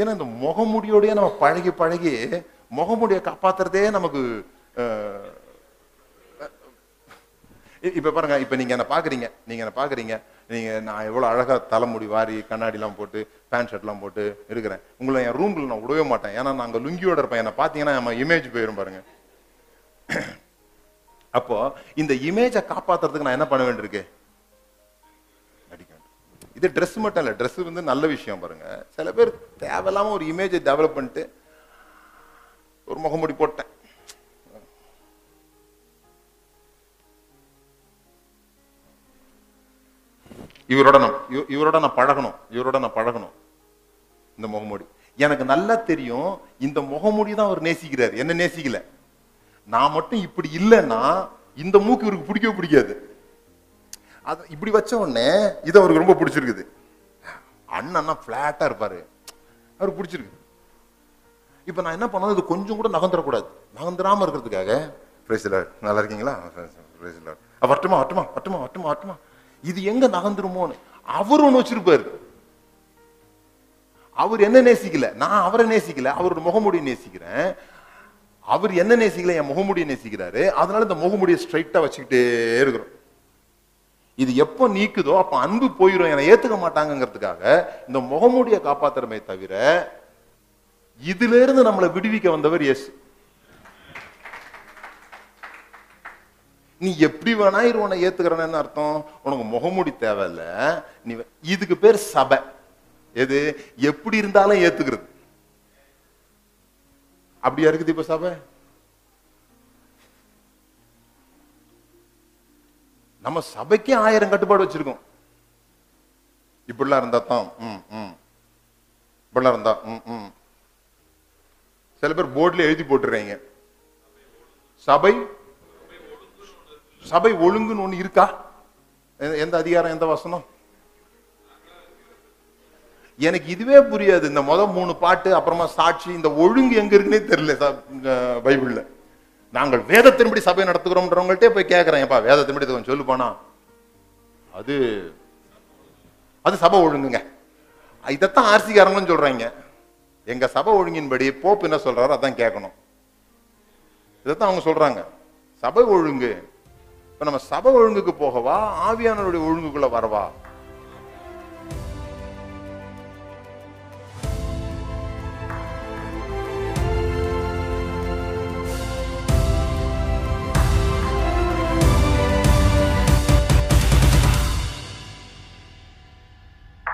ஏன்னா இந்த முகமுடியோடய நம்ம பழகி பழகி முகமுடியை காப்பாத்துறதே நமக்கு இப்ப பாருங்க இப்ப நீங்க என்ன பாக்குறீங்க நீங்க என்ன பாக்குறீங்க நீங்க நான் எவ்வளவு அழகா தலைமுடி வாரி கண்ணாடி எல்லாம் போட்டு பேண்ட் ஷர்ட் எல்லாம் போட்டு இருக்கிறேன். உங்களை என் ரூம்ல நான் விடவே மாட்டேன். ஏன்னா நாங்க லுங்கியோட இருப்பேன். என்ன பாத்தீங்கன்னா நம்ம இமேஜ் போயிரும் பாருங்க. அப்போ இந்த இமேஜை காப்பாத்துறதுக்கு நான் என்ன பண்ண வேண்டியிருக்கு? இது ட்ரெஸ் மட்டும் இல்ல ட்ரெஸ் வந்து நல்ல விஷயம் பாருங்க. சில பேர் தேவையில்லாமல் ஒரு இமேஜை டெவலப் பண்ணிட்டு ஒரு முகமுடி போட்டேன். இவரோட நான் இவரோட நான் பழகணும் இவரோட நான் பழகணும். இந்த முகமூடி. எனக்கு நல்லா தெரியும் இந்த முகமூடி தான் அவர் நேசிக்கிறார். என்ன நேசிக்கல? நான் மட்டும் இப்படி இல்லைன்னா இந்த மூக்கு இவருக்கு பிடிக்கவே பிடிக்காது. அது இப்படி வச்ச உடனே இது அவருக்கு ரொம்ப பிடிச்சிருக்குது. அண்ணன்னா பிளாட்டா இருப்பாரு. அவருக்கு பிடிச்சிருக்கு. இப்போ நான் என்ன பண்ணணும்? இது கொஞ்சம் கூட நகர்ந்துடக்கூடாது நகர்ந்துடாம இருக்கிறதுக்காக Praise நல்லா இருக்கீங்களா? Praise வட்டுமா வட்டுமா வட்டுமா வட்டுமா வரட்டுமா? இது எங்க நகர்ந்துருமோன்னு அவர் ஒன்று வச்சிருப்பாரு. அவர் என்ன நேசிக்கல? நான் அவரை நேசிக்கல. அவரோட முகமுடியை நேசிக்கிறேன். அவர் என்ன நேசிக்கல? என் முகமுடியை நேசிக்கிறாரு. அதனால இந்த முகமுடியை ஸ்ட்ரைட்டா வச்சுக்கிட்டே இருக்கிறோம். இது எப்போ நீக்குதோ அப்ப அன்பு போயிடும் என்னை ஏத்துக்க மாட்டாங்கங்கிறதுக்காக இந்த முகமூடியை காப்பாத்துறமே தவிர இதுல இருந்து நம்மளை விடுவிக்க வந்தவர் எஸ் நீ எப்படி வேணா இரு உன்னை ஏத்துக்கிறேன்னு அர்த்தம். உனக்கு முகமூடி தேவையில்ல. நீ இதுக்கு பேர் சபை. எது? எப்படி இருந்தாலும் ஏத்துக்கிறது. அப்படியா இருக்குது இப்ப சபை? நம்ம சபைக்கே ஆயிரம் கட்டுப்பாடு வச்சிருக்கோம். இப்படிலாம் இருந்தா தான் ம் ம். இப்படிலாம் இருந்தா ம் ம். சில பேர் போர்டில் எழுதி போட்டுறீங்க. சபை சபை ஒழுங்குன்னு ஒன்று இருக்கா? எந்த அதிகாரம் எந்த வசனம்? எனக்கு இதுவே புரியாது. இந்த முத மூணு பாட்டு அப்புறமா சாட்சி இந்த ஒழுங்கு எங்க இருக்குன்னே தெரியல ச- பைபிள்ல. நாங்கள் வேதத்தின்படி சபை நடத்துகிறோம்ன்றவங்கள்ட்டே போய் கேட்குறேன் ஏப்பா வேதத்தின்படி கொஞ்சம் சொல்லுப்பானா அது அது சபை ஒழுங்குங்க. இதைத்தான் ஆர்சிக்காரங்களும் சொல்கிறாங்க எங்கள் சபை ஒழுங்கின்படி போப்பு என்ன சொல்கிறாரோ அதான் கேட்கணும் இதைத்தான் அவங்க சொல்கிறாங்க சபை ஒழுங்கு. இப்போ நம்ம சபை ஒழுங்குக்கு போகவா? ஆவியானவருடைய ஒழுங்குக்குள்ளே வரவா?